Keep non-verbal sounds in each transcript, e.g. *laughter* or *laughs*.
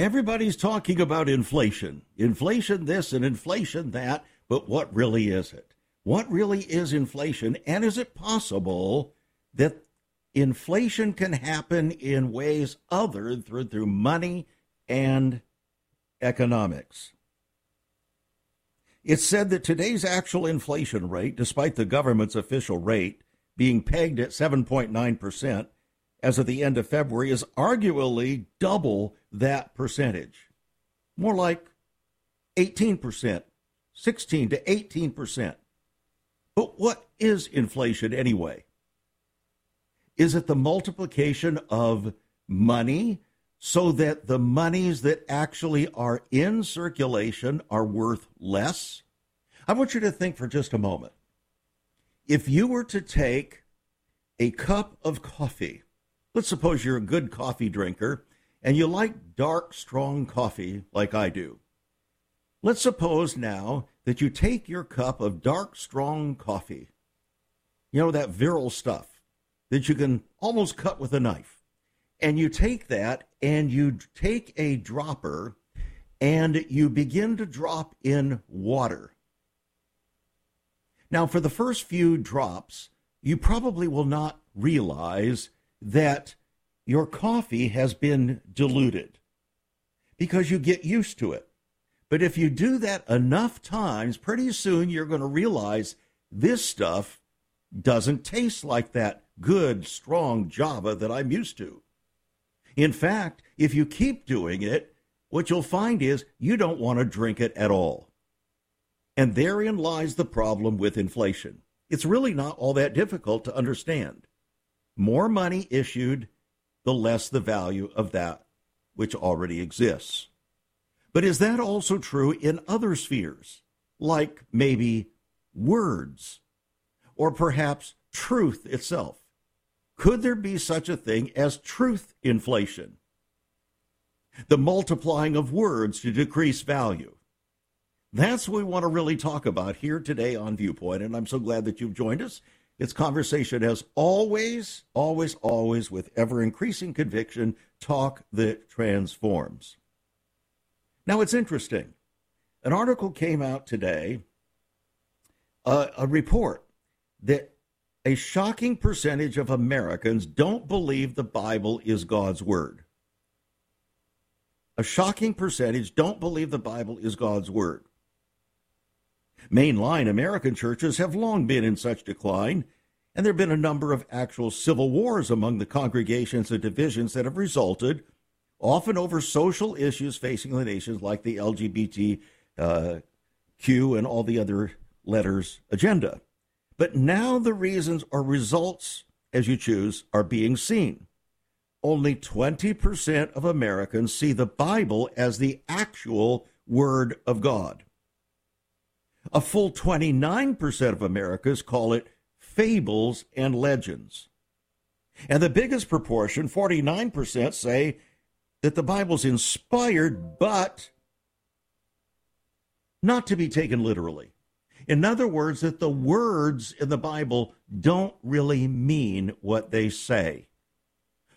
Everybody's talking about inflation. Inflation this and inflation that, but what really is it? What really is inflation? And is it possible that inflation can happen in ways other through, through money and economics? It's said that today's actual inflation rate, despite the government's official rate being pegged at 7.9% as of the end of February, is arguably double that percentage. More like 18%, 16 to 18%. But what is inflation anyway? Is it the multiplication of money so that the monies that actually are in circulation are worth less? I want you to think for just a moment. If you were to take a cup of coffee, let's suppose you're a good coffee drinker and you like dark, strong coffee like I do. Let's suppose now that you take your cup of dark, strong coffee, you know, that virile stuff that you can almost cut with a knife and you take that and you take a dropper and you begin to drop in water. Now, for the first few drops, you probably will not realize that your coffee has been diluted because you get used to it. But if you do that enough times, pretty soon you're going to realize this stuff doesn't taste like that good, strong Java that I'm used to. In fact, if you keep doing it, what you'll find is you don't want to drink it at all. And therein lies the problem with inflation. It's really not all that difficult to understand. More money issued, the less the value of that which already exists. But is that also true in other spheres, like maybe words, or perhaps truth itself? Could there be such a thing as truth inflation? The multiplying of words to decrease value. That's what we want to really talk about here today on Viewpoint, and I'm so glad that you've joined us. It's conversation as always, always, always with ever increasing conviction, talk that transforms. Now, it's interesting. An article came out today, uh, a report that a shocking percentage of Americans don't believe the Bible is God's Word. A shocking percentage don't believe the Bible is God's Word. Mainline American churches have long been in such decline, and there have been a number of actual civil wars among the congregations and divisions that have resulted, often over social issues facing the nations like the LGBTQ uh, and all the other letters agenda. But now the reasons or results, as you choose, are being seen. Only 20% of Americans see the Bible as the actual Word of God. A full 29% of Americans call it fables and legends. And the biggest proportion, 49%, say that the Bible's inspired, but not to be taken literally. In other words, that the words in the Bible don't really mean what they say.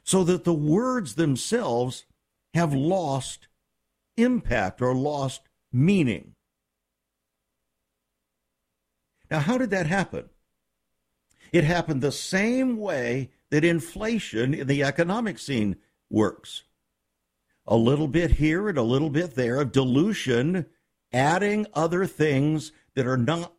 So that the words themselves have lost impact or lost meaning. Now, how did that happen? It happened the same way that inflation in the economic scene works. A little bit here and a little bit there of dilution, adding other things that are not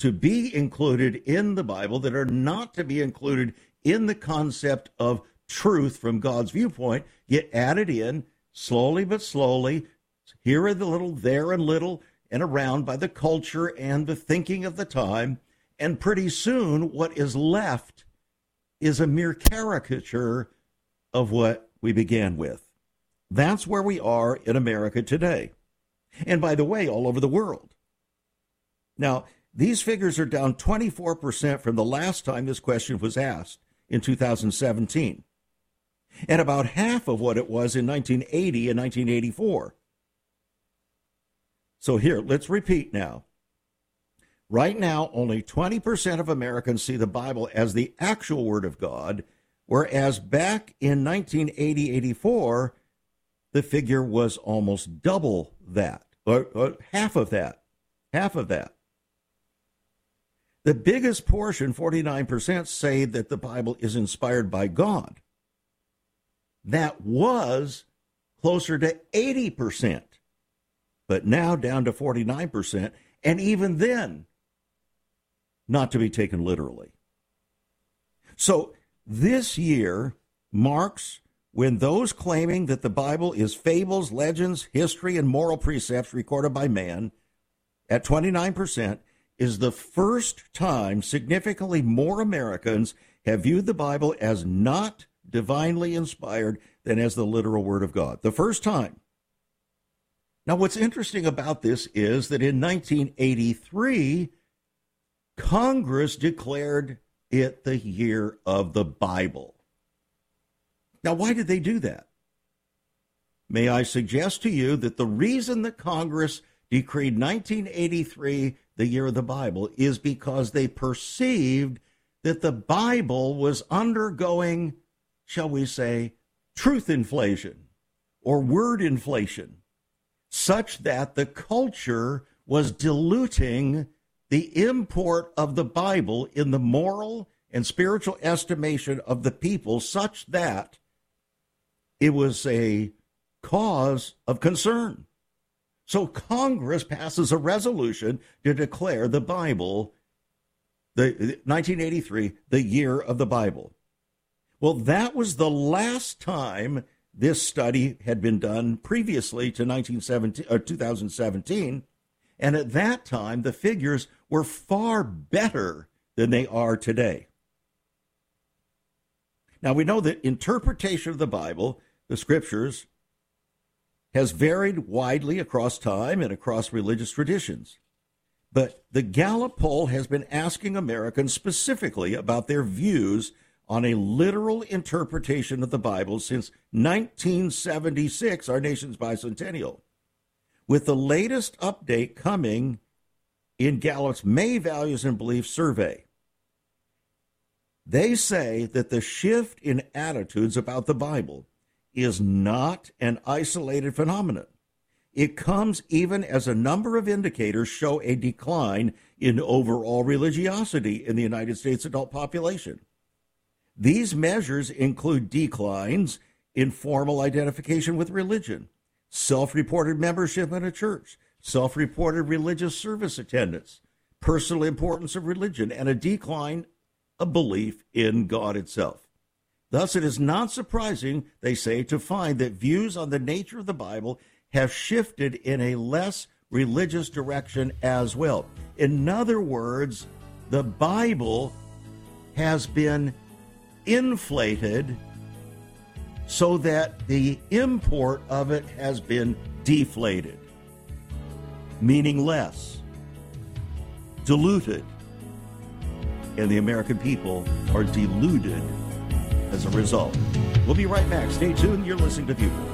to be included in the Bible, that are not to be included in the concept of truth from God's viewpoint, get added in slowly but slowly, here a little, there and little, and around by the culture and the thinking of the time. And pretty soon, what is left is a mere caricature of what we began with. That's where we are in America today. And by the way, all over the world. Now, these figures are down 24% from the last time this question was asked in 2017, and about half of what it was in 1980 and 1984. So, here, let's repeat now. Right now, only 20% of Americans see the Bible as the actual Word of God, whereas back in 1980 84, the figure was almost double that, or, or half of that. Half of that. The biggest portion, 49%, say that the Bible is inspired by God. That was closer to 80%, but now down to 49%, and even then, not to be taken literally. So this year marks when those claiming that the Bible is fables, legends, history, and moral precepts recorded by man at 29% is the first time significantly more Americans have viewed the Bible as not divinely inspired than as the literal Word of God. The first time. Now, what's interesting about this is that in 1983, Congress declared it the year of the Bible. Now, why did they do that? May I suggest to you that the reason that Congress decreed 1983 the year of the Bible is because they perceived that the Bible was undergoing, shall we say, truth inflation or word inflation, such that the culture was diluting the import of the Bible in the moral and spiritual estimation of the people, such that it was a cause of concern. So Congress passes a resolution to declare the Bible, the 1983, the year of the Bible. Well, that was the last time this study had been done previously to 1917 or uh, 2017, and at that time the figures were far better than they are today. Now we know that interpretation of the Bible, the scriptures, has varied widely across time and across religious traditions. But the Gallup poll has been asking Americans specifically about their views on a literal interpretation of the Bible since 1976, our nation's bicentennial. With the latest update coming in Gallup's May Values and Beliefs survey, they say that the shift in attitudes about the Bible is not an isolated phenomenon. It comes even as a number of indicators show a decline in overall religiosity in the United States adult population. These measures include declines in formal identification with religion, self reported membership in a church, self reported religious service attendance, personal importance of religion, and a decline of belief in God itself. Thus, it is not surprising, they say, to find that views on the nature of the Bible have shifted in a less religious direction as well. In other words, the Bible has been inflated so that the import of it has been deflated, meaning less, diluted, and the American people are deluded as a result. We'll be right back. Stay tuned. You're listening to Viewpoint.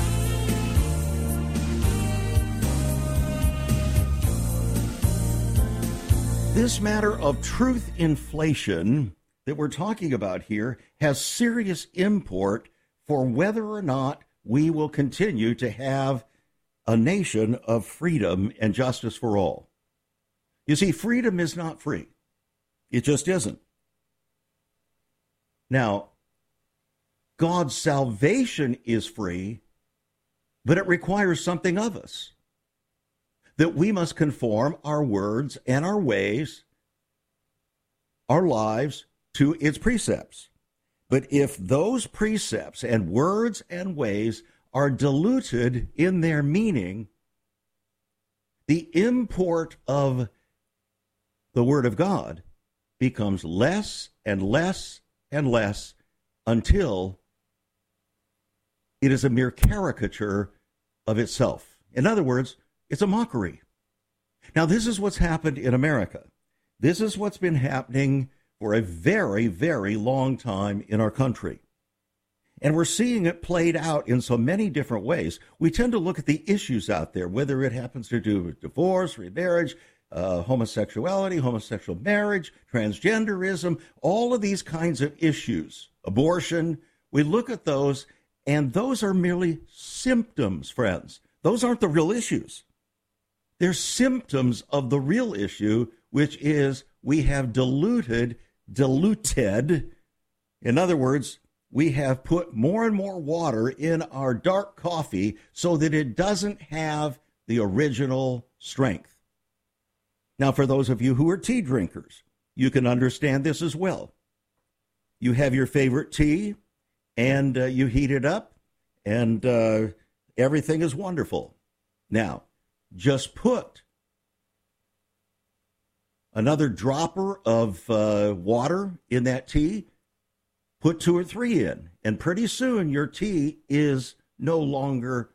This matter of truth inflation that we're talking about here has serious import for whether or not we will continue to have a nation of freedom and justice for all. You see, freedom is not free, it just isn't. Now, God's salvation is free, but it requires something of us. That we must conform our words and our ways, our lives, to its precepts. But if those precepts and words and ways are diluted in their meaning, the import of the Word of God becomes less and less and less until it is a mere caricature of itself. In other words, it's a mockery. Now, this is what's happened in America. This is what's been happening for a very, very long time in our country. And we're seeing it played out in so many different ways. We tend to look at the issues out there, whether it happens to do with divorce, remarriage, uh, homosexuality, homosexual marriage, transgenderism, all of these kinds of issues, abortion. We look at those, and those are merely symptoms, friends. Those aren't the real issues. They're symptoms of the real issue, which is we have diluted, diluted. In other words, we have put more and more water in our dark coffee so that it doesn't have the original strength. Now, for those of you who are tea drinkers, you can understand this as well. You have your favorite tea and uh, you heat it up, and uh, everything is wonderful. Now, just put another dropper of uh, water in that tea, put two or three in, and pretty soon your tea is no longer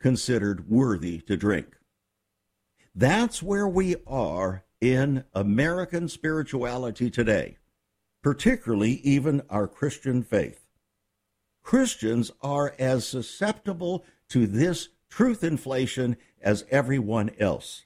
considered worthy to drink. That's where we are in American spirituality today, particularly even our Christian faith. Christians are as susceptible to this truth inflation as everyone else.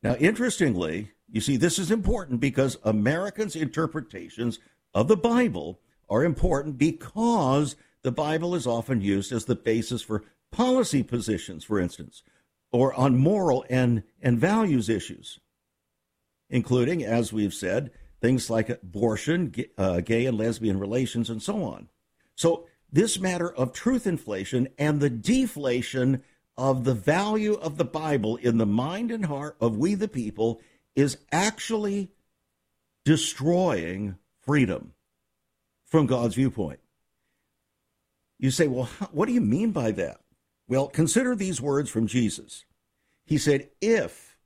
Now, interestingly, you see, this is important because Americans' interpretations of the Bible are important because the Bible is often used as the basis for policy positions, for instance, or on moral and, and values issues, including, as we've said, things like abortion, uh, gay and lesbian relations, and so on. So, this matter of truth inflation and the deflation of the value of the Bible in the mind and heart of we the people is actually destroying freedom from God's viewpoint. You say, well, what do you mean by that? Well, consider these words from Jesus. He said, if,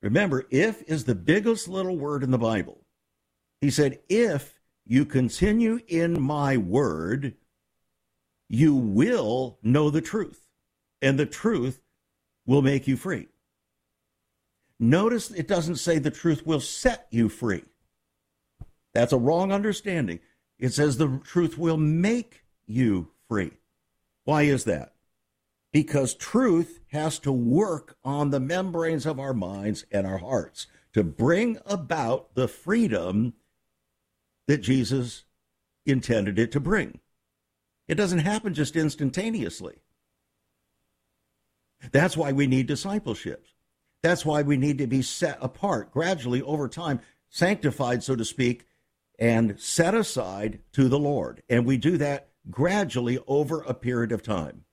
remember, if is the biggest little word in the Bible. He said, if you continue in my word, you will know the truth, and the truth will make you free. Notice it doesn't say the truth will set you free. That's a wrong understanding. It says the truth will make you free. Why is that? because truth has to work on the membranes of our minds and our hearts to bring about the freedom that Jesus intended it to bring. It doesn't happen just instantaneously. That's why we need discipleship. That's why we need to be set apart gradually over time, sanctified, so to speak, and set aside to the Lord. And we do that gradually over a period of time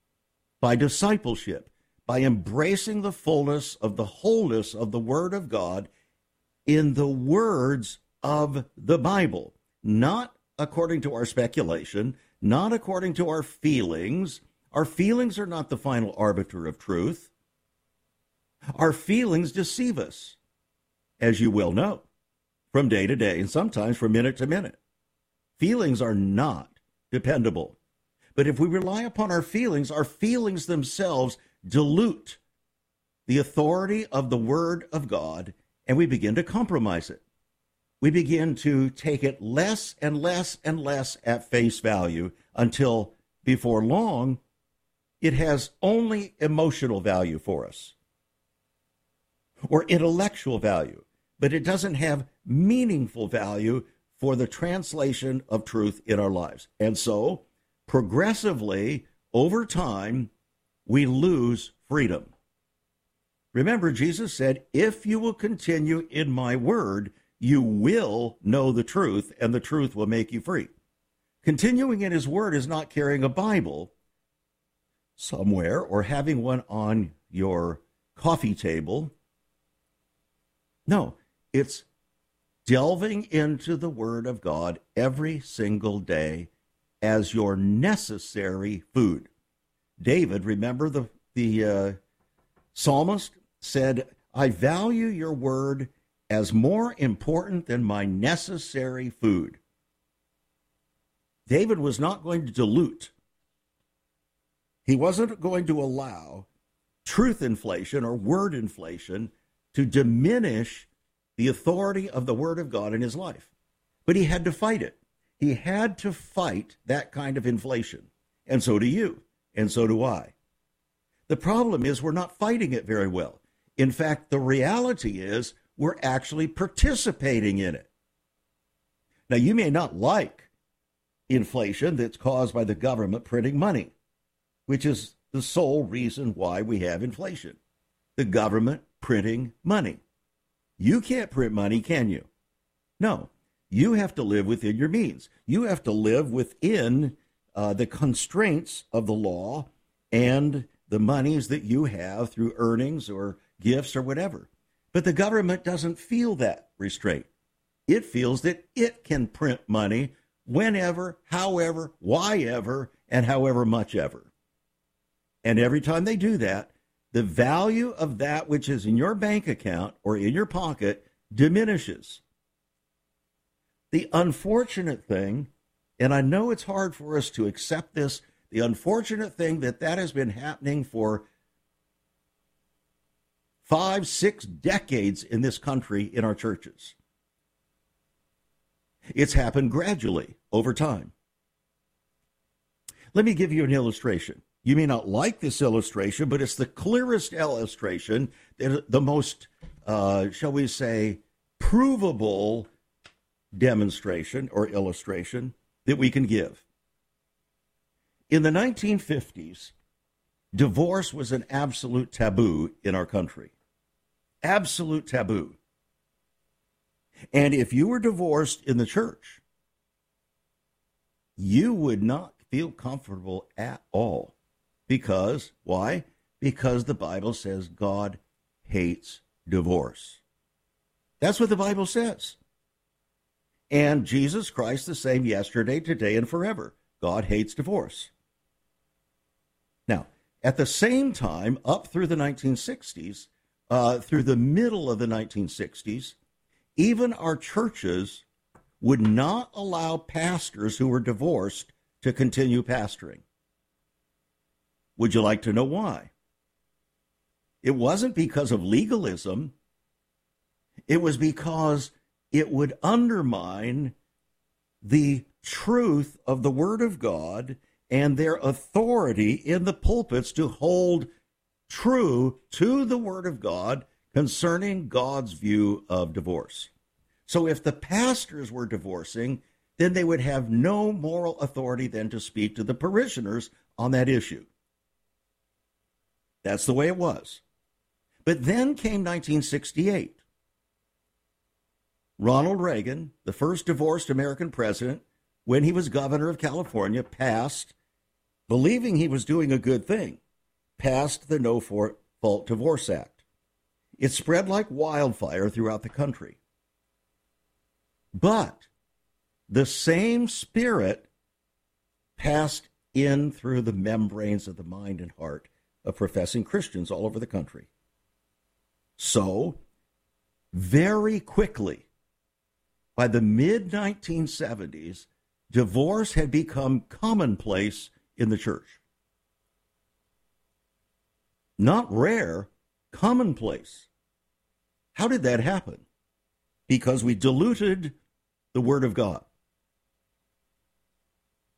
by discipleship, by embracing the fullness of the wholeness of the Word of God in the words of the Bible, not according to our speculation, not according to our feelings. Our feelings are not the final arbiter of truth. Our feelings deceive us, as you well know, from day to day and sometimes from minute to minute. Feelings are not dependable. But if we rely upon our feelings, our feelings themselves dilute the authority of the Word of God, and we begin to compromise it. We begin to take it less and less and less at face value until before long, it has only emotional value for us or intellectual value, but it doesn't have meaningful value for the translation of truth in our lives. And so progressively, over time, we lose freedom. Remember, Jesus said, If you will continue in my word, you will know the truth, and the truth will make you free. Continuing in His Word is not carrying a Bible somewhere or having one on your coffee table. No, it's delving into the Word of God every single day as your necessary food. David, remember the the uh, psalmist said, "I value your word as more important than my necessary food." David was not going to dilute. He wasn't going to allow truth inflation or word inflation to diminish the authority of the word of God in his life. But he had to fight it. He had to fight that kind of inflation. And so do you. And so do I. The problem is we're not fighting it very well. In fact, the reality is we're actually participating in it. Now, you may not like inflation that's caused by the government printing money, which is the sole reason why we have inflation. The government printing money. You can't print money, can you? No. You have to live within your means. You have to live within uh, the constraints of the law and the monies that you have through earnings or gifts or whatever. But the government doesn't feel that restraint. It feels that it can print money whenever, however, why ever, and however much ever. And every time they do that, the value of that which is in your bank account or in your pocket diminishes. The unfortunate thing, and I know it's hard for us to accept this, the unfortunate thing that that has been happening for five, six decades in this country in our churches. It's happened gradually over time. Let me give you an illustration. You may not like this illustration, but it's the clearest illustration, the most, uh, shall we say, provable demonstration or illustration that we can give. In the 1950s, divorce was an absolute taboo in our country. Absolute taboo. And if you were divorced in the church, you would not feel comfortable at all. Because, why? Because the Bible says God hates divorce. That's what the Bible says. And Jesus Christ the same yesterday, today, and forever. God hates divorce. Now, at the same time, up through the 1960s, uh, through the middle of the 1960s, even our churches would not allow pastors who were divorced to continue pastoring. Would you like to know why? It wasn't because of legalism. It was because it would undermine the truth of the Word of God and their authority in the pulpits to hold true to the Word of God concerning God's view of divorce. So if the pastors were divorcing, then they would have no moral authority then to speak to the parishioners on that issue. That's the way it was. But then came 1968. Ronald Reagan, the first divorced American president, when he was governor of California, passed, believing he was doing a good thing, passed the No Fault Divorce Act. It spread like wildfire throughout the country. But the same spirit passed in through the membranes of the mind and heart of professing Christians all over the country. So, very quickly, by the mid 1970s, divorce had become commonplace in the church. Not rare, commonplace. How did that happen? Because we diluted the Word of God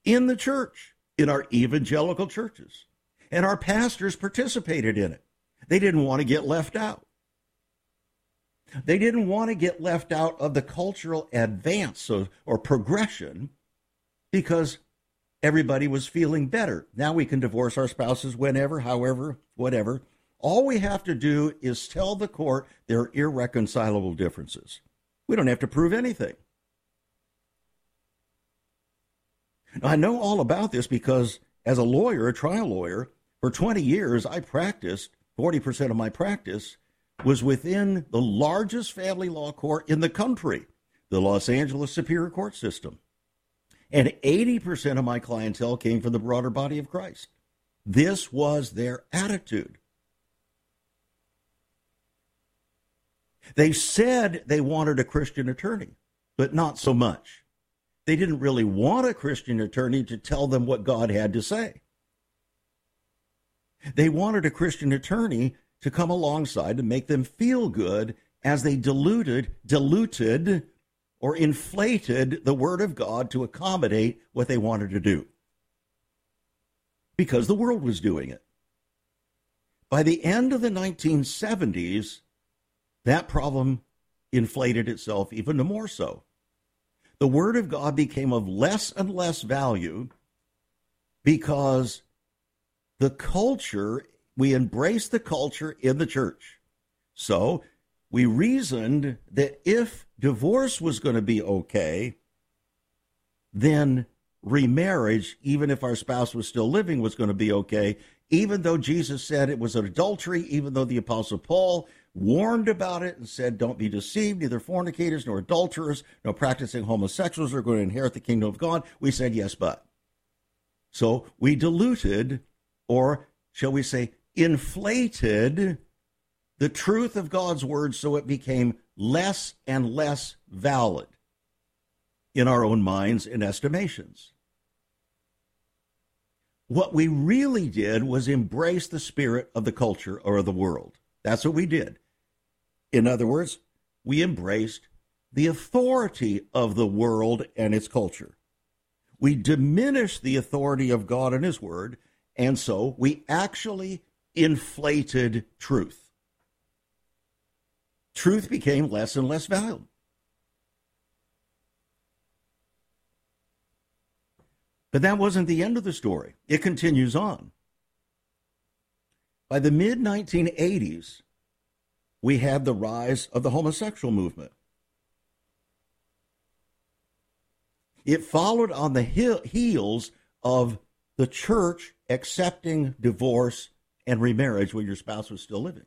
in the church, in our evangelical churches. And our pastors participated in it. They didn't want to get left out. They didn't want to get left out of the cultural advance or, progression because everybody was feeling better. Now we can divorce our spouses whenever, however, whatever. All we have to do is tell the court there are irreconcilable differences. We don't have to prove anything. Now, I know all about this because as a lawyer, a trial lawyer, for 20 years I practiced, 40% of my practice was within the largest family law court in the country, the Los Angeles Superior Court System. And 80% of my clientele came from the broader body of Christ. This was their attitude. They said they wanted a Christian attorney, but not so much. They didn't really want a Christian attorney to tell them what God had to say. They wanted a Christian attorney to come alongside and make them feel good as they diluted, diluted, or inflated the Word of God to accommodate what they wanted to do. Because the world was doing it. By the end of the 1970s, that problem inflated itself even more so. The Word of God became of less and less value because the culture, we embraced the culture in the church. So we reasoned that if divorce was going to be okay, then remarriage, even if our spouse was still living, was going to be okay, even though Jesus said it was an adultery, even though the Apostle Paul warned about it and said, Don't be deceived, neither fornicators nor adulterers nor practicing homosexuals are going to inherit the kingdom of God. We said, Yes, but. So we diluted, or shall we say, inflated the truth of God's word so it became less and less valid in our own minds and estimations. What we really did was embrace the spirit of the culture or the world. That's what we did. In other words, we embraced the authority of the world and its culture. We diminished the authority of God and His Word, and so we actually inflated truth truth became less and less valuable. But that wasn't the end of the story. It continues on. By the mid 1980s, we had the rise of the homosexual movement. It followed on the heels of the church accepting divorce and remarriage when your spouse was still living.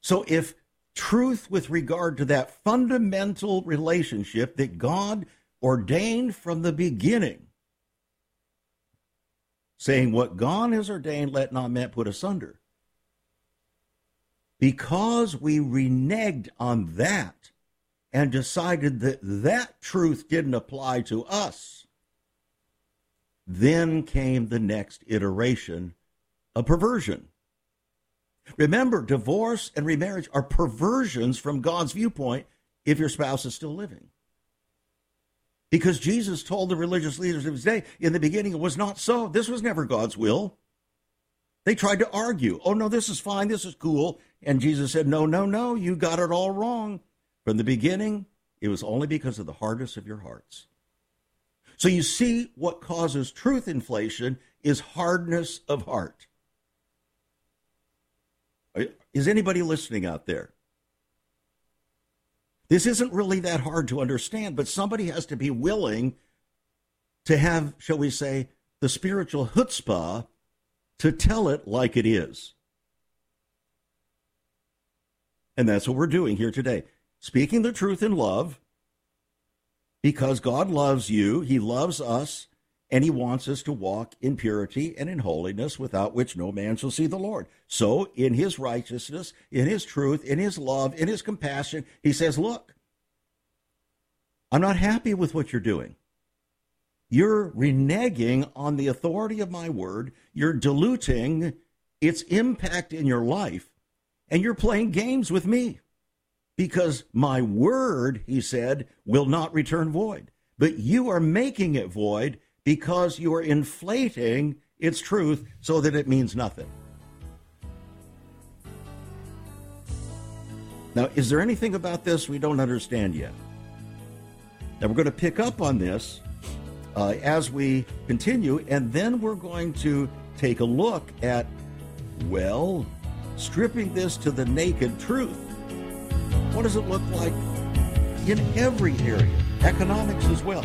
So if truth with regard to that fundamental relationship that God ordained from the beginning. Saying, What God has ordained, let not man put asunder. Because we reneged on that and decided that that truth didn't apply to us, then came the next iteration a perversion. Remember, divorce and remarriage are perversions from God's viewpoint if your spouse is still living. Because Jesus told the religious leaders of his day, in the beginning, it was not so. This was never God's will. They tried to argue, oh, no, this is fine, this is cool. And Jesus said, no, no, no, you got it all wrong. From the beginning, it was only because of the hardness of your hearts. So you see, what causes truth inflation is hardness of heart. Is anybody listening out there? This isn't really that hard to understand, but somebody has to be willing to have, shall we say, the spiritual chutzpah to tell it like it is. And that's what we're doing here today. Speaking the truth in love, because God loves you, He loves us, and he wants us to walk in purity and in holiness without which no man shall see the Lord. So, in his righteousness, in his truth, in his love, in his compassion, he says, Look, I'm not happy with what you're doing. You're reneging on the authority of my word, you're diluting its impact in your life, and you're playing games with me. Because my word, he said, will not return void. But you are making it void because you are inflating its truth so that it means nothing. Now, is there anything about this we don't understand yet? Now, we're going to pick up on this uh, as we continue, and then we're going to take a look at, well, stripping this to the naked truth. What does it look like in every area, economics as well.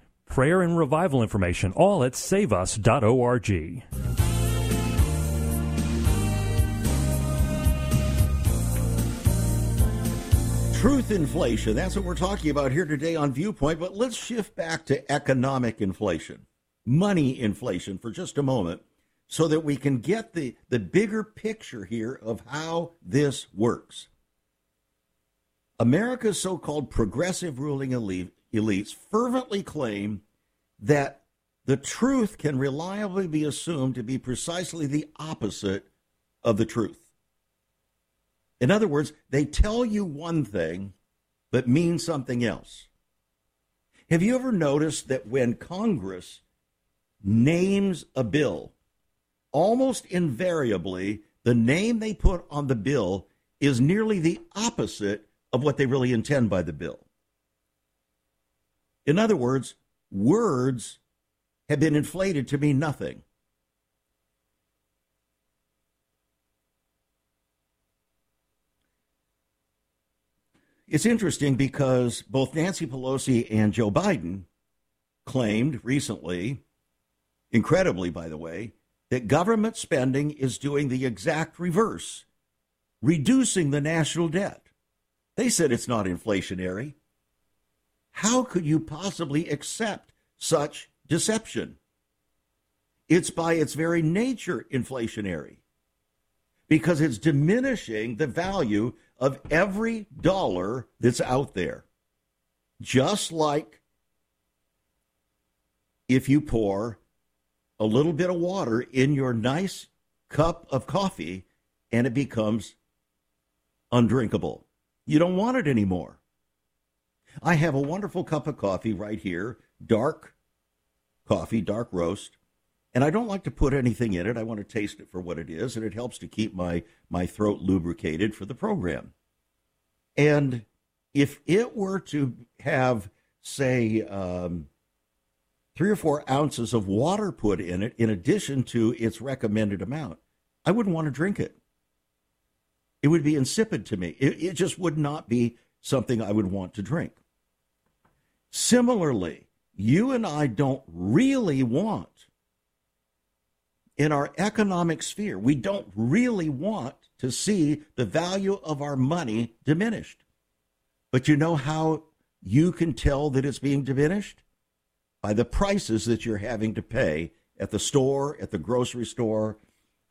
prayer and revival information, all at saveus.org. Truth inflation, that's what we're talking about here today on Viewpoint, but let's shift back to economic inflation, money inflation for just a moment, so that we can get the, the bigger picture here of how this works. America's so called progressive ruling elite elites fervently claim that the truth can reliably be assumed to be precisely the opposite of the truth. In other words, they tell you one thing but mean something else. Have you ever noticed that when Congress names a bill, almost invariably the name they put on the bill is nearly the opposite of what they really intend by the bill? In other words, words have been inflated to mean nothing. It's interesting because both Nancy Pelosi and Joe Biden claimed recently, incredibly, by the way, that government spending is doing the exact reverse, reducing the national debt. They said it's not inflationary. How could you possibly accept such deception? It's by its very nature inflationary because it's diminishing the value of every dollar that's out there. Just like if you pour a little bit of water in your nice cup of coffee and it becomes undrinkable. You don't want it anymore. I have a wonderful cup of coffee right here, dark coffee, dark roast, and I don't like to put anything in it. I want to taste it for what it is, and it helps to keep my, my throat lubricated for the program. And if it were to have, say, um, three or four ounces of water put in it in addition to its recommended amount, I wouldn't want to drink it. It would be insipid to me. It, it just would not be something I would want to drink. Similarly, you and I don't really want in our economic sphere, we don't really want to see the value of our money diminished. But you know how you can tell that it's being diminished? By the prices that you're having to pay at the store, at the grocery store,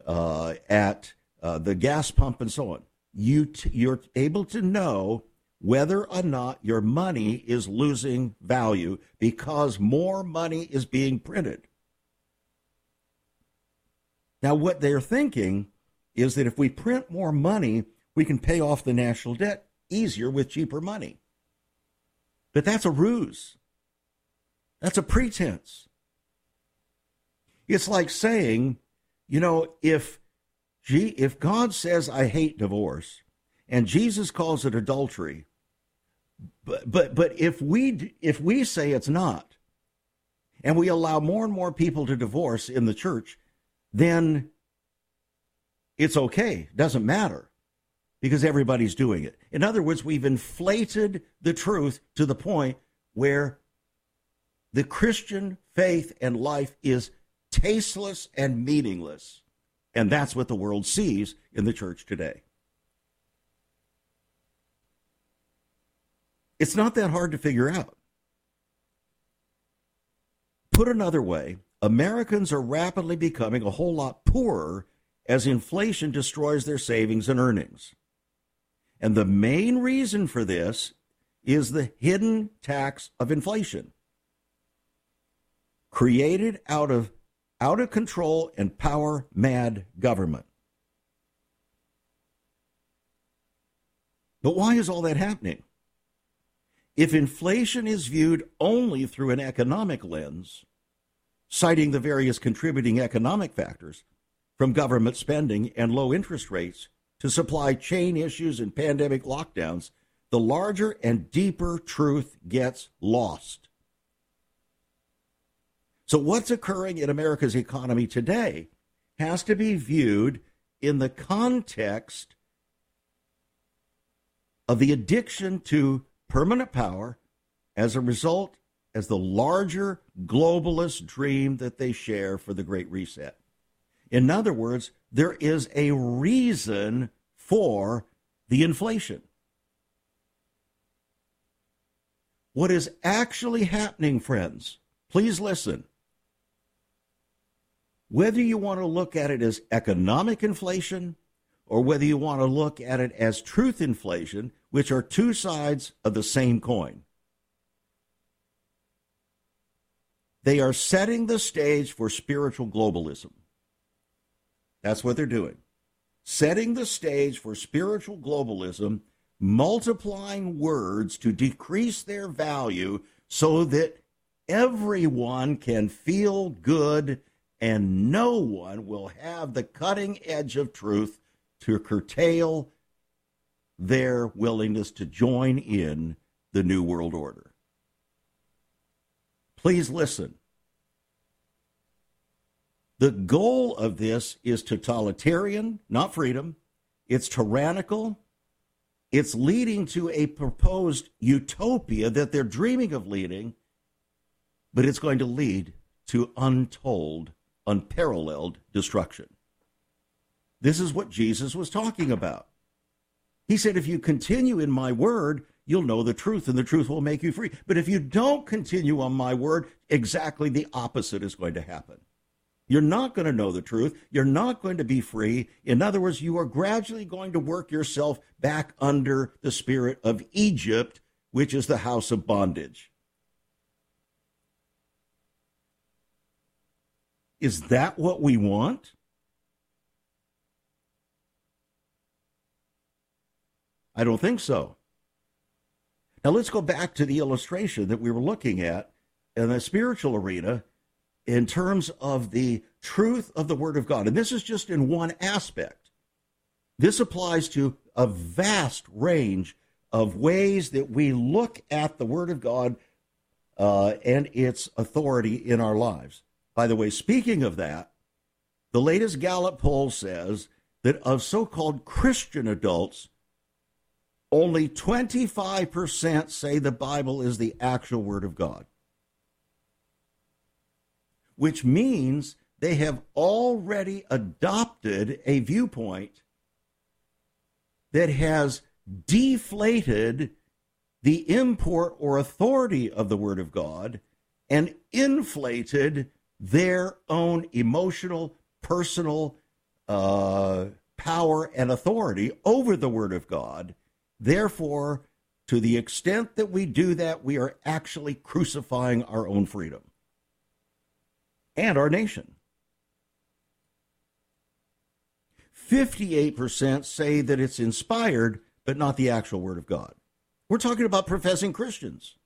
uh, at uh, the gas pump, and so on. You t- you're able to know whether or not your money is losing value because more money is being printed. Now, what they're thinking is that if we print more money, we can pay off the national debt easier with cheaper money. But that's a ruse. That's a pretense. It's like saying, you know, if gee, if God says I hate divorce and Jesus calls it adultery, but but but if we if we say it's not, and we allow more and more people to divorce in the church, then it's okay. Doesn't matter because everybody's doing it. In other words, we've inflated the truth to the point where the Christian faith and life is tasteless and meaningless. And that's what the world sees in the church today. It's not that hard to figure out. Put another way, Americans are rapidly becoming a whole lot poorer as inflation destroys their savings and earnings. And the main reason for this is the hidden tax of inflation, created out of out of control and power mad government. But why is all that happening? If inflation is viewed only through an economic lens, citing the various contributing economic factors, from government spending and low interest rates to supply chain issues and pandemic lockdowns, the larger and deeper truth gets lost. So, what's occurring in America's economy today has to be viewed in the context of the addiction to permanent power as a result as the larger globalist dream that they share for the Great Reset. In other words, there is a reason for the inflation. What is actually happening, friends, please listen. Whether you want to look at it as economic inflation or whether you want to look at it as truth inflation, which are two sides of the same coin, they are setting the stage for spiritual globalism. That's what they're doing. Setting the stage for spiritual globalism, multiplying words to decrease their value so that everyone can feel good and no one will have the cutting edge of truth to curtail their willingness to join in the New World Order. Please listen. The goal of this is totalitarian, not freedom. It's tyrannical. It's leading to a proposed utopia that they're dreaming of leading, but it's going to lead to untold, unparalleled destruction. This is what Jesus was talking about. He said, If you continue in my word, you'll know the truth, and the truth will make you free. But if you don't continue on my word, exactly the opposite is going to happen. You're not going to know the truth. You're not going to be free. In other words, you are gradually going to work yourself back under the spirit of Egypt, which is the house of bondage. Is that what we want? I don't think so. Now let's go back to the illustration that we were looking at in the spiritual arena in terms of the truth of the Word of God. And this is just in one aspect. This applies to a vast range of ways that we look at the Word of God uh, and its authority in our lives. By the way, speaking of that, the latest Gallup poll says that of so called Christian adults, only 25% say the Bible is the actual Word of God which means they have already adopted a viewpoint that has deflated the import or authority of the Word of God and inflated their own emotional, personal uh, power and authority over the Word of God. Therefore, to the extent that we do that, we are actually crucifying our own freedom and our nation. 58% say that it's inspired, but not the actual Word of God. We're talking about professing Christians.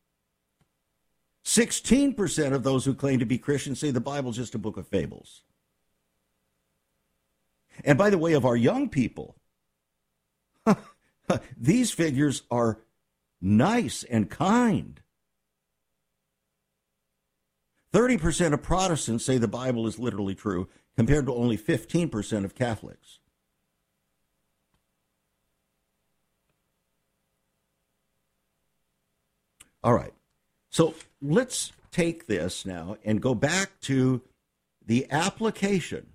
16% of those who claim to be Christians say the Bible's just a book of fables. And by the way, of our young people, *laughs* these figures are nice and kind. 30% of Protestants say the Bible is literally true, compared to only 15% of Catholics. All right. So let's take this now and go back to the application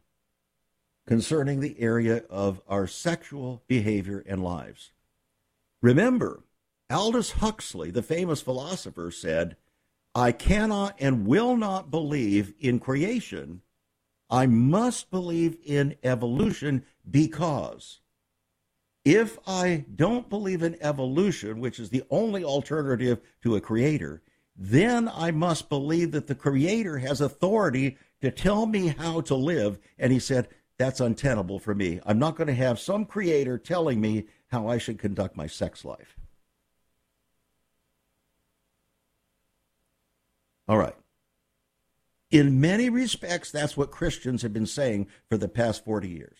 concerning the area of our sexual behavior and lives. Remember, Aldous Huxley, the famous philosopher, said, I cannot and will not believe in creation. I must believe in evolution because if I don't believe in evolution, which is the only alternative to a creator, then I must believe that the creator has authority to tell me how to live. And he said, that's untenable for me. I'm not going to have some creator telling me how I should conduct my sex life. All right. In many respects, that's what Christians have been saying for the past 40 years.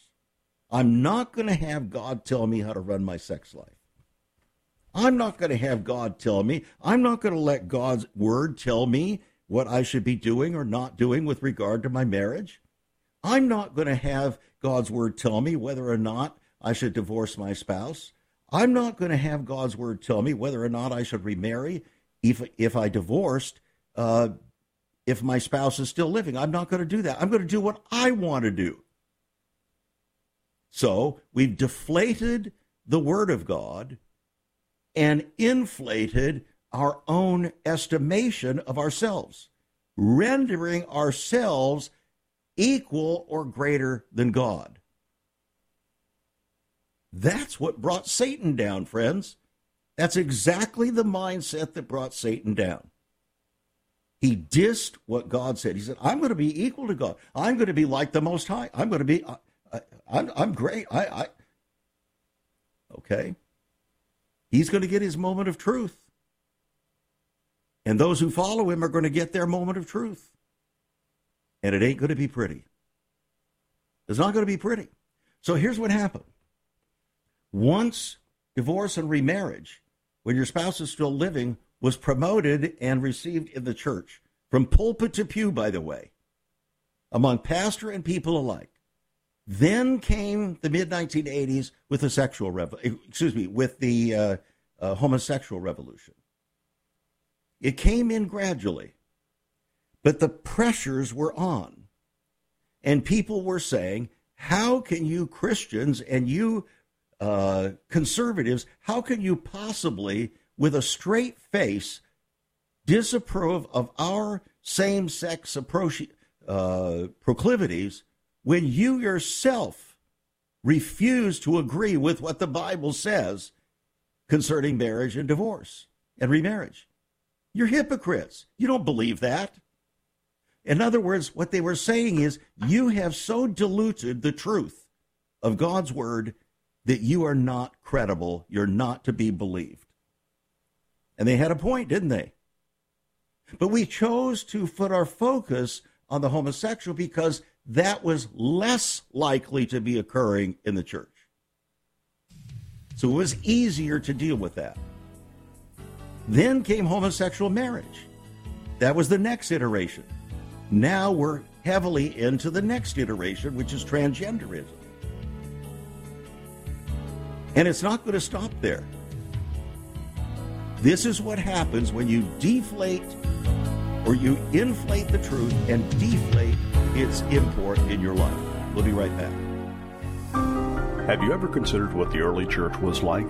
I'm not going to have God tell me how to run my sex life. I'm not going to have God tell me. I'm not going to let God's word tell me what I should be doing or not doing with regard to my marriage. I'm not going to have God's word tell me whether or not I should divorce my spouse. I'm not going to have God's word tell me whether or not I should remarry if if I divorced uh, if my spouse is still living. I'm not going to do that. I'm going to do what I want to do. So we've deflated the Word of God and inflated our own estimation of ourselves, rendering ourselves equal or greater than God. That's what brought Satan down, friends. That's exactly the mindset that brought Satan down. He dissed what God said. He said, I'm going to be equal to God. I'm going to be like the Most High. I'm going to be, I, am I'm great. I, I, okay. He's going to get his moment of truth. And those who follow him are going to get their moment of truth. And it ain't going to be pretty. It's not going to be pretty. So here's what happened. Once divorce and remarriage, when your spouse is still living, was promoted and received in the church, from pulpit to pew, by the way, among pastor and people alike. Then came the mid 1980s with the sexual revolution, excuse me, with the uh, uh, homosexual revolution. It came in gradually, but the pressures were on. And people were saying, how can you Christians and you uh, conservatives, how can you possibly with a straight face disapprove of our same sex uh, proclivities when you yourself refuse to agree with what the Bible says concerning marriage and divorce and remarriage. You're hypocrites. You don't believe that. In other words, what they were saying is you have so diluted the truth of God's word that you are not credible. You're not to be believed. And they had a point, didn't they? But we chose to put our focus on the homosexual because that was less likely to be occurring in the church. So it was easier to deal with that. Then came homosexual marriage. That was the next iteration. Now we're heavily into the next iteration, which is transgenderism. And it's not going to stop there. This is what happens when you deflate or you inflate the truth and deflate its import in your life. We'll be right back. Have you ever considered what the early church was like?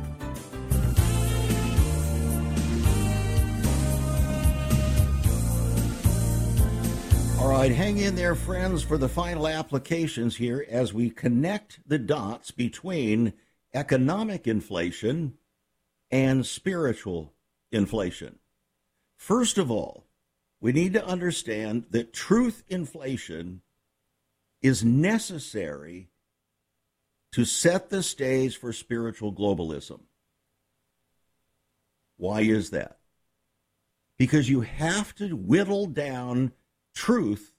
All right, hang in there, friends, for the final applications here as we connect the dots between economic inflation and spiritual inflation. First of all, we need to understand that truth inflation is necessary to set the stage for spiritual globalism. Why is that? Because you have to whittle down truth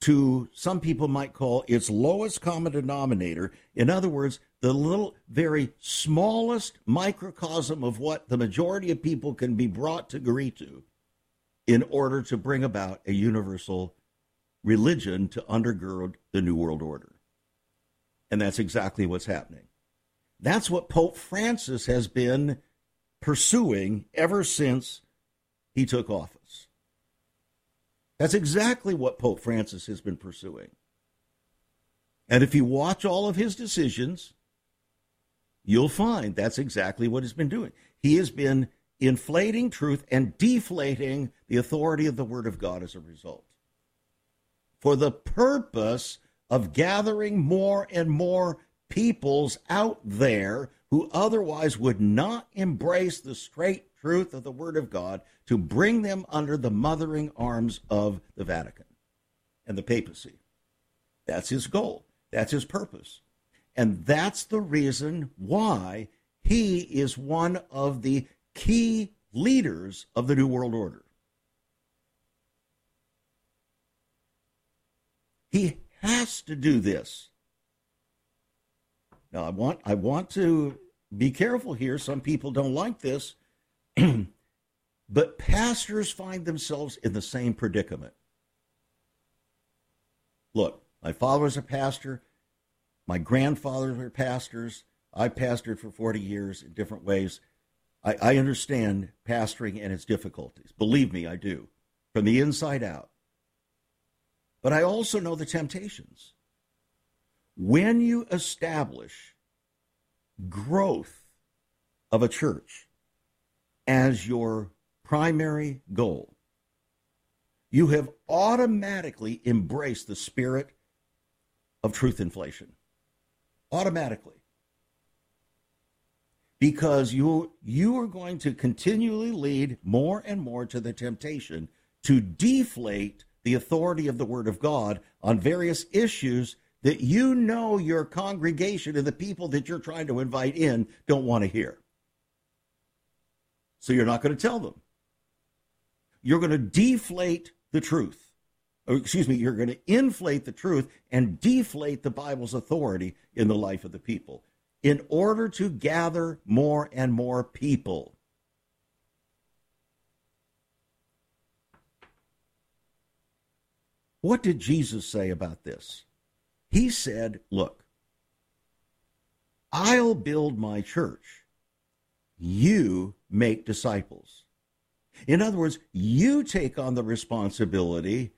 to some people might call its lowest common denominator. In other words, the little, very smallest microcosm of what the majority of people can be brought to agree to in order to bring about a universal religion to undergird the New World Order. And that's exactly what's happening. That's what Pope Francis has been pursuing ever since he took office. That's exactly what Pope Francis has been pursuing. And if you watch all of his decisions, you'll find that's exactly what he's been doing. He has been inflating truth and deflating the authority of the Word of God as a result. For the purpose of gathering more and more peoples out there who otherwise would not embrace the straight truth of the Word of God to bring them under the mothering arms of the Vatican and the papacy. That's his goal. That's his purpose. And that's the reason why he is one of the key leaders of the New World Order. He has to do this. Now I want I want to be careful here. Some people don't like this. *clears throat* but pastors find themselves in the same predicament. Look, my father was a pastor. My grandfathers were pastors. I pastored for 40 years in different ways. I, I understand pastoring and its difficulties. Believe me, I do, from the inside out. But I also know the temptations. When you establish growth of a church as your primary goal, you have automatically embraced the spirit of truth inflation. Automatically. Because you, you are going to continually lead more and more to the temptation to deflate the authority of the Word of God on various issues that you know your congregation and the people that you're trying to invite in don't want to hear. So you're not going to tell them. You're going to deflate the truth. Or, excuse me, you're going to inflate the truth and deflate the Bible's authority in the life of the people in order to gather more and more people. What did Jesus say about this? He said, Look, I'll build my church. You make disciples. In other words, you take on the responsibility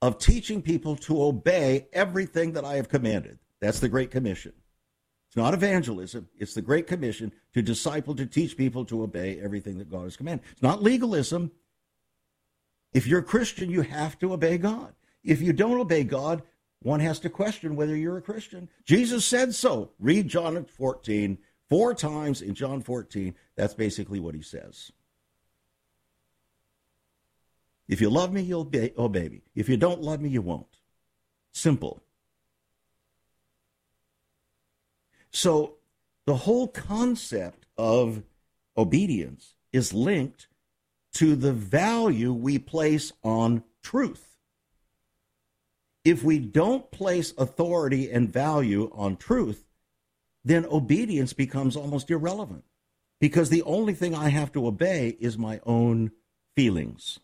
of teaching people to obey everything that I have commanded. That's the Great Commission. It's not evangelism, it's the Great Commission to disciple, to teach people to obey everything that God has commanded. It's not legalism. If you're a Christian, you have to obey God. If you don't obey God, one has to question whether you're a Christian. Jesus said so. Read John 14, four times in John 14. That's basically what he says. If you love me, you'll obey, obey me. If you don't love me, you won't. Simple. So the whole concept of obedience is linked to the value we place on truth if we don't place authority and value on truth, then obedience becomes almost irrelevant because the only thing I have to obey is my own feelings.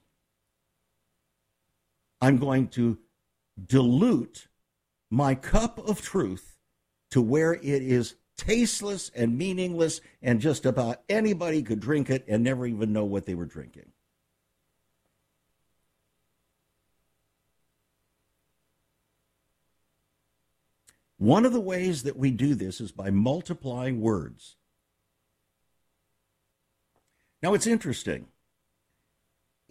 I'm going to dilute my cup of truth to where it is tasteless and meaningless, and just about anybody could drink it and never even know what they were drinking. One of the ways that we do this is by multiplying words. Now, it's interesting.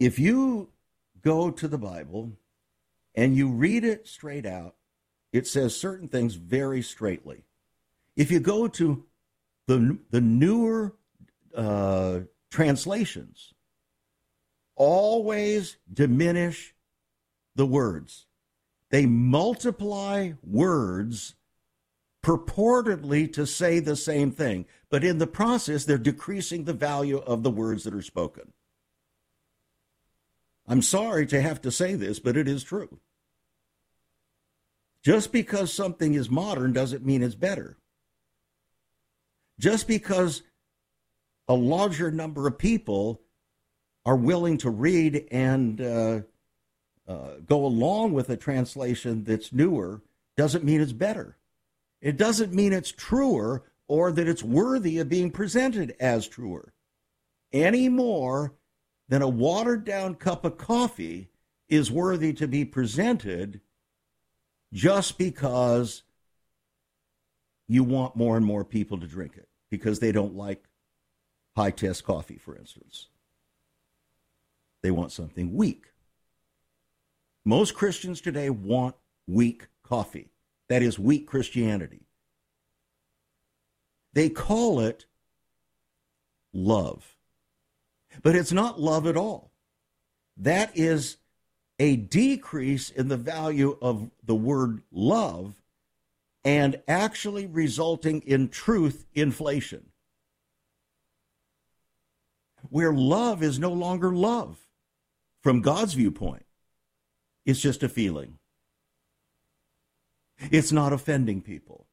If you go to the Bible and you read it straight out, it says certain things very straightly. If you go to the, the newer uh, translations, always diminish the words. They multiply words purportedly to say the same thing, but in the process, they're decreasing the value of the words that are spoken. I'm sorry to have to say this, but it is true. Just because something is modern doesn't mean it's better. Just because a larger number of people are willing to read and uh, uh, go along with a translation that's newer doesn't mean it's better. It doesn't mean it's truer or that it's worthy of being presented as truer any more than a watered down cup of coffee is worthy to be presented just because you want more and more people to drink it because they don't like high test coffee, for instance. They want something weak. Most Christians today want weak coffee. That is weak Christianity. They call it love. But it's not love at all. That is a decrease in the value of the word love and actually resulting in truth inflation. Where love is no longer love from God's viewpoint, it's just a feeling. It's not offending people.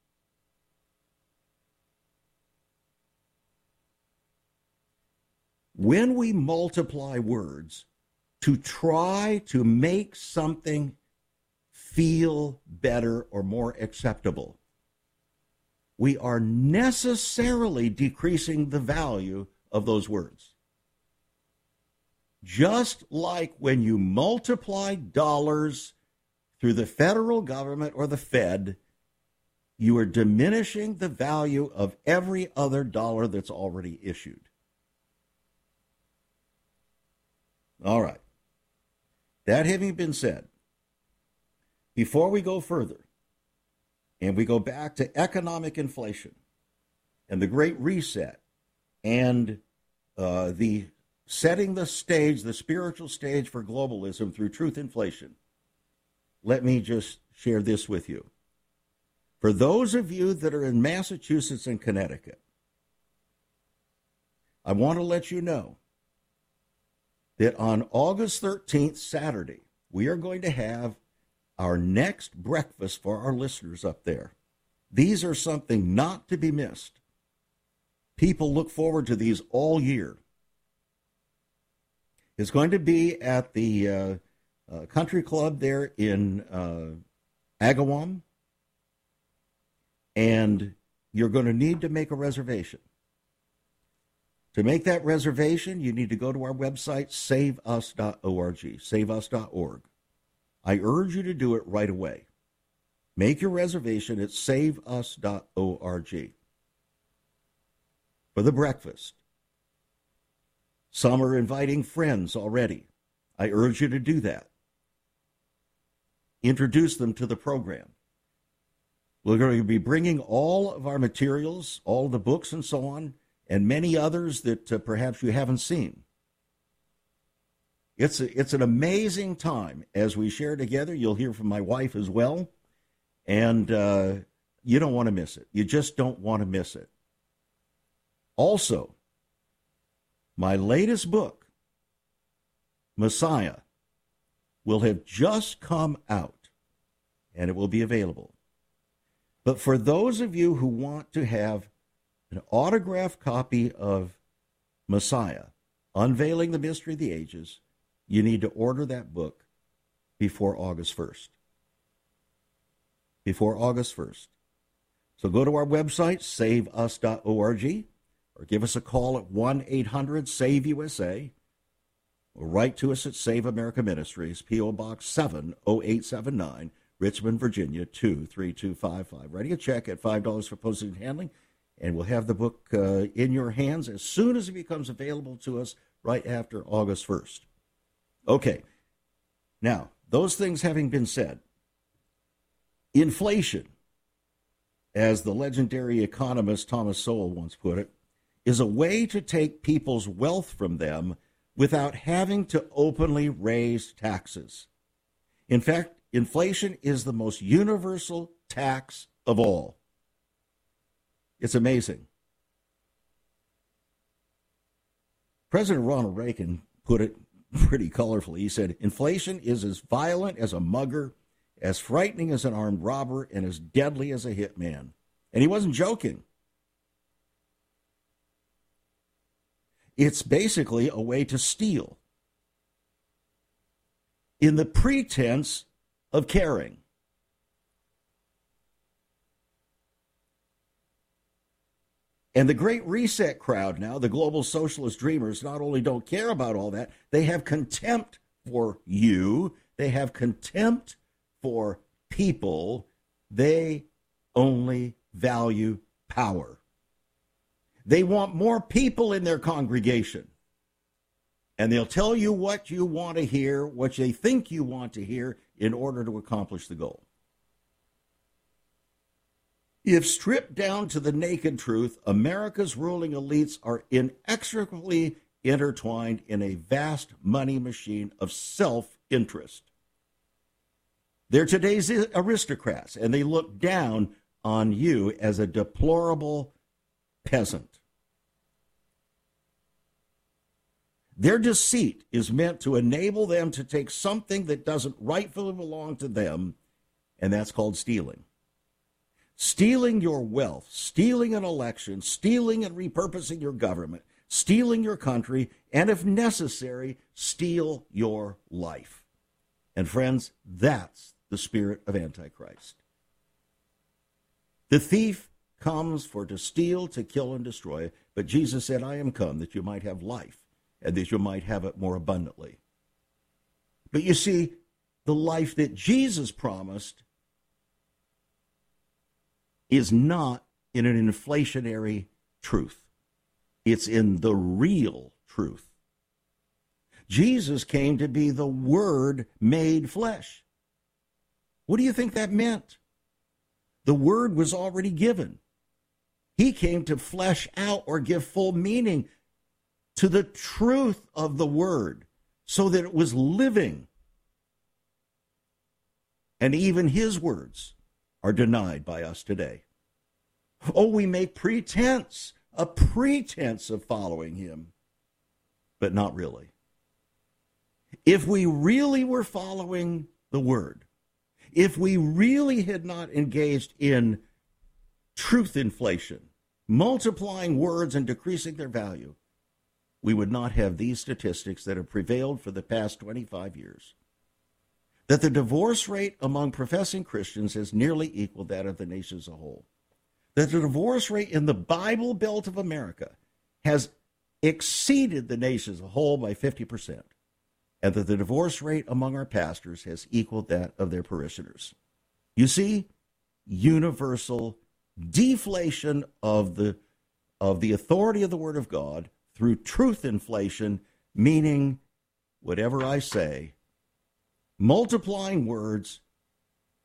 When we multiply words, to try to make something feel better or more acceptable, we are necessarily decreasing the value of those words. Just like when you multiply dollars through the federal government or the Fed, you are diminishing the value of every other dollar that's already issued. All right. That having been said, before we go further and we go back to economic inflation and the Great Reset and uh, the setting the stage, the spiritual stage for globalism through truth inflation, let me just share this with you. For those of you that are in Massachusetts and Connecticut, I want to let you know that on August 13th, Saturday, we are going to have our next breakfast for our listeners up there. These are something not to be missed. People look forward to these all year. It's going to be at the uh, uh, country club there in uh, Agawam, and you're going to need to make a reservation. To make that reservation, you need to go to our website, saveus.org, saveus.org. I urge you to do it right away. Make your reservation at saveus.org for the breakfast. Some are inviting friends already. I urge you to do that. Introduce them to the program. We're going to be bringing all of our materials, all the books and so on, and many others that uh, perhaps you haven't seen. It's, a, it's an amazing time as we share together. You'll hear from my wife as well. And uh, you don't want to miss it. You just don't want to miss it. Also, my latest book, Messiah, will have just come out and it will be available. But for those of you who want to have an autographed copy of Messiah, Unveiling the Mystery of the Ages, you need to order that book before August 1st. Before August 1st. So go to our website, saveus.org, or give us a call at 1 800 SAVE USA, write to us at Save America Ministries, P.O. Box 70879, Richmond, Virginia 23255. Writing a check at $5 for postage and handling and we'll have the book uh, in your hands as soon as it becomes available to us right after August 1st. Okay, now, those things having been said, inflation, as the legendary economist Thomas Sowell once put it, is a way to take people's wealth from them without having to openly raise taxes. In fact, inflation is the most universal tax of all. It's amazing. President Ronald Reagan put it pretty colorfully. He said, Inflation is as violent as a mugger, as frightening as an armed robber, and as deadly as a hitman. And he wasn't joking. It's basically a way to steal in the pretense of caring. And the Great Reset crowd now, the global socialist dreamers, not only don't care about all that, they have contempt for you, they have contempt for people. They only value power. They want more people in their congregation. And they'll tell you what you want to hear, what they think you want to hear, in order to accomplish the goal. If stripped down to the naked truth, America's ruling elites are inextricably intertwined in a vast money machine of self interest. They're today's aristocrats, and they look down on you as a deplorable peasant. Their deceit is meant to enable them to take something that doesn't rightfully belong to them, and that's called stealing stealing your wealth, stealing an election, stealing and repurposing your government, stealing your country, and if necessary, steal your life. And friends, that's the spirit of Antichrist. The thief comes for to steal, to kill, and destroy, but Jesus said, I am come that you might have life, and that you might have it more abundantly. But you see, the life that Jesus promised is not in an inflationary truth, it's in the real truth. Jesus came to be the Word made flesh. What do you think that meant? The Word was already given. He came to flesh out or give full meaning to the truth of the Word so that it was living. And even His words are denied by us today. Oh, we make pretense, a pretense of following him, but not really. If we really were following the word, if we really had not engaged in truth inflation, multiplying words and decreasing their value, we would not have these statistics that have prevailed for the past 25 years that the divorce rate among professing Christians has nearly equaled that of the nation as a whole. That the divorce rate in the Bible Belt of America has exceeded the nation as a whole by 50%, and that the divorce rate among our pastors has equaled that of their parishioners. You see, universal deflation of the of the authority of the word of God through truth inflation, meaning whatever I say multiplying words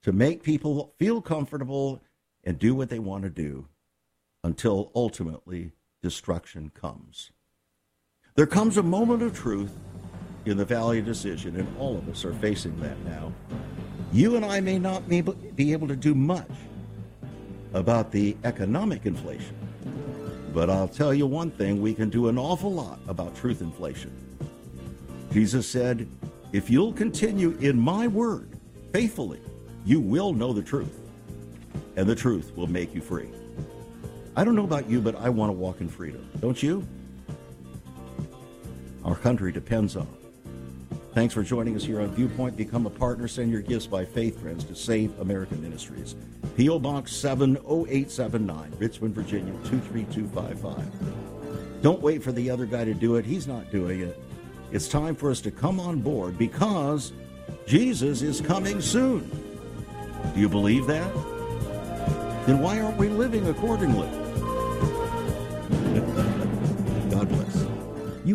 to make people feel comfortable and do what they want to do until ultimately destruction comes. There comes a moment of truth in the valley of decision, and all of us are facing that now. You and I may not be able to do much about the economic inflation, but I'll tell you one thing we can do an awful lot about truth inflation. Jesus said, if you'll continue in my word faithfully, you will know the truth, and the truth will make you free. I don't know about you, but I want to walk in freedom. Don't you? Our country depends on it. Thanks for joining us here on Viewpoint. Become a partner. Send your gifts by faith, friends, to Save America Ministries. P.O. Box 70879, Richmond, Virginia 23255. Don't wait for the other guy to do it. He's not doing it. It's time for us to come on board because Jesus is coming soon. Do you believe that? Then why aren't we living accordingly?